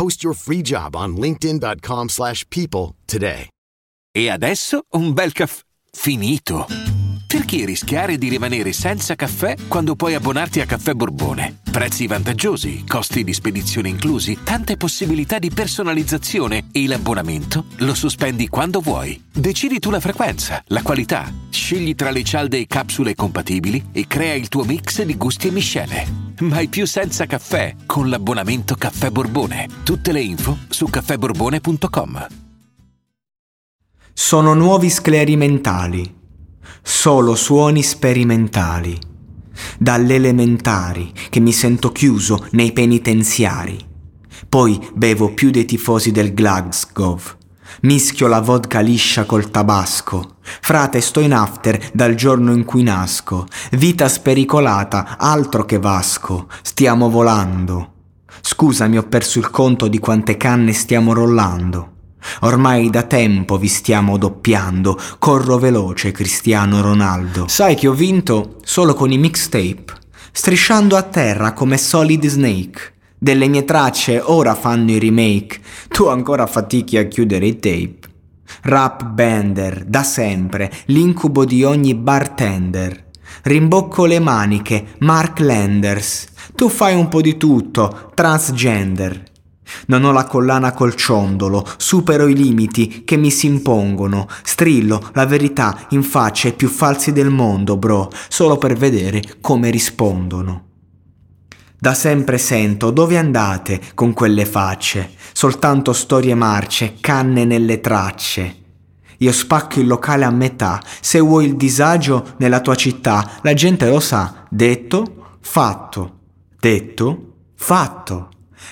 Post your free job on linkedin.com/people slash people today. E adesso un bel caffè finito. Perché rischiare di rimanere senza caffè quando puoi abbonarti a Caffè Borbone? Prezzi vantaggiosi, costi di spedizione inclusi, tante possibilità di personalizzazione e l'abbonamento lo sospendi quando vuoi. Decidi tu la frequenza, la qualità, scegli tra le cialde e capsule compatibili e crea il tuo mix di gusti e miscele. Mai più senza caffè con l'abbonamento Caffè Borbone. Tutte le info su caffèborbone.com. Sono nuovi scleri mentali, solo suoni sperimentali. Dalle elementari che mi sento chiuso nei penitenziari. Poi bevo più dei tifosi del Glasgow. Mischio la vodka liscia col tabasco. Frate, sto in after dal giorno in cui nasco. Vita spericolata, altro che vasco. Stiamo volando. Scusami, ho perso il conto di quante canne stiamo rollando. Ormai da tempo vi stiamo doppiando, corro veloce Cristiano Ronaldo. Sai che ho vinto solo con i mixtape, strisciando a terra come Solid Snake. Delle mie tracce ora fanno i remake, tu ancora fatichi a chiudere i tape. Rap bender, da sempre, l'incubo di ogni bartender. Rimbocco le maniche, Mark Landers. Tu fai un po' di tutto, transgender. Non ho la collana col ciondolo, supero i limiti che mi si impongono, strillo la verità in faccia ai più falsi del mondo, bro, solo per vedere come rispondono. Da sempre sento dove andate con quelle facce, soltanto storie marce, canne nelle tracce. Io spacco il locale a metà, se vuoi il disagio nella tua città, la gente lo sa, detto, fatto, detto, fatto.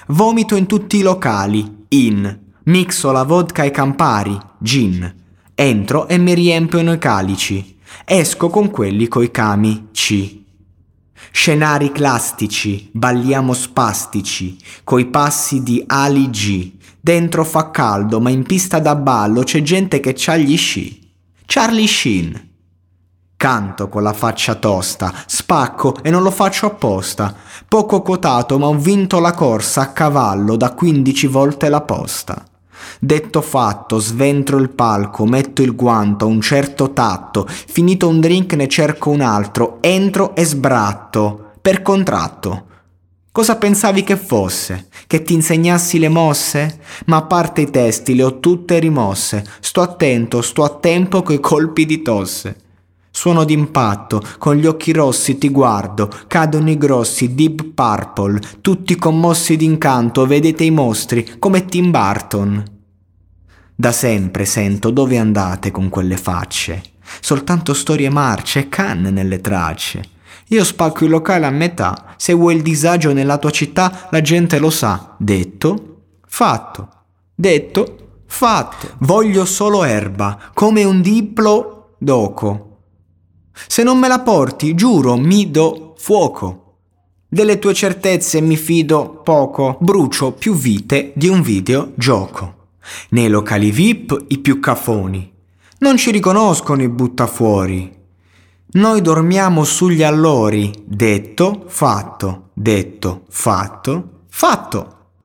Vomito in tutti i locali, in. Mixo la vodka ai campari, gin. Entro e mi riempiono i calici. Esco con quelli coi cami, C. Scenari classici, balliamo spastici, coi passi di Ali G. Dentro fa caldo, ma in pista da ballo c'è gente che c'ha gli sci. Charlie Sheen. Canto con la faccia tosta, spacco e non lo faccio apposta. Poco quotato, ma ho vinto la corsa a cavallo da 15 volte la posta. Detto fatto, sventro il palco, metto il guanto un certo tatto, finito un drink ne cerco un altro, entro e sbratto, per contratto. Cosa pensavi che fosse? Che ti insegnassi le mosse? Ma a parte i testi le ho tutte rimosse, sto attento, sto a tempo coi colpi di tosse. Suono d'impatto, con gli occhi rossi ti guardo, cadono i grossi Deep Purple, tutti commossi d'incanto, vedete i mostri, come Tim Burton. Da sempre sento dove andate con quelle facce, soltanto storie marce e canne nelle tracce. Io spacco il locale a metà, se vuoi il disagio nella tua città la gente lo sa. Detto, fatto. Detto, fatto. Voglio solo erba, come un diplo doco. Se non me la porti, giuro, mi do fuoco. Delle tue certezze mi fido poco, brucio più vite di un videogioco. Nei locali VIP i più cafoni. Non ci riconoscono i buttafuori. Noi dormiamo sugli allori. Detto, fatto, detto, fatto, fatto.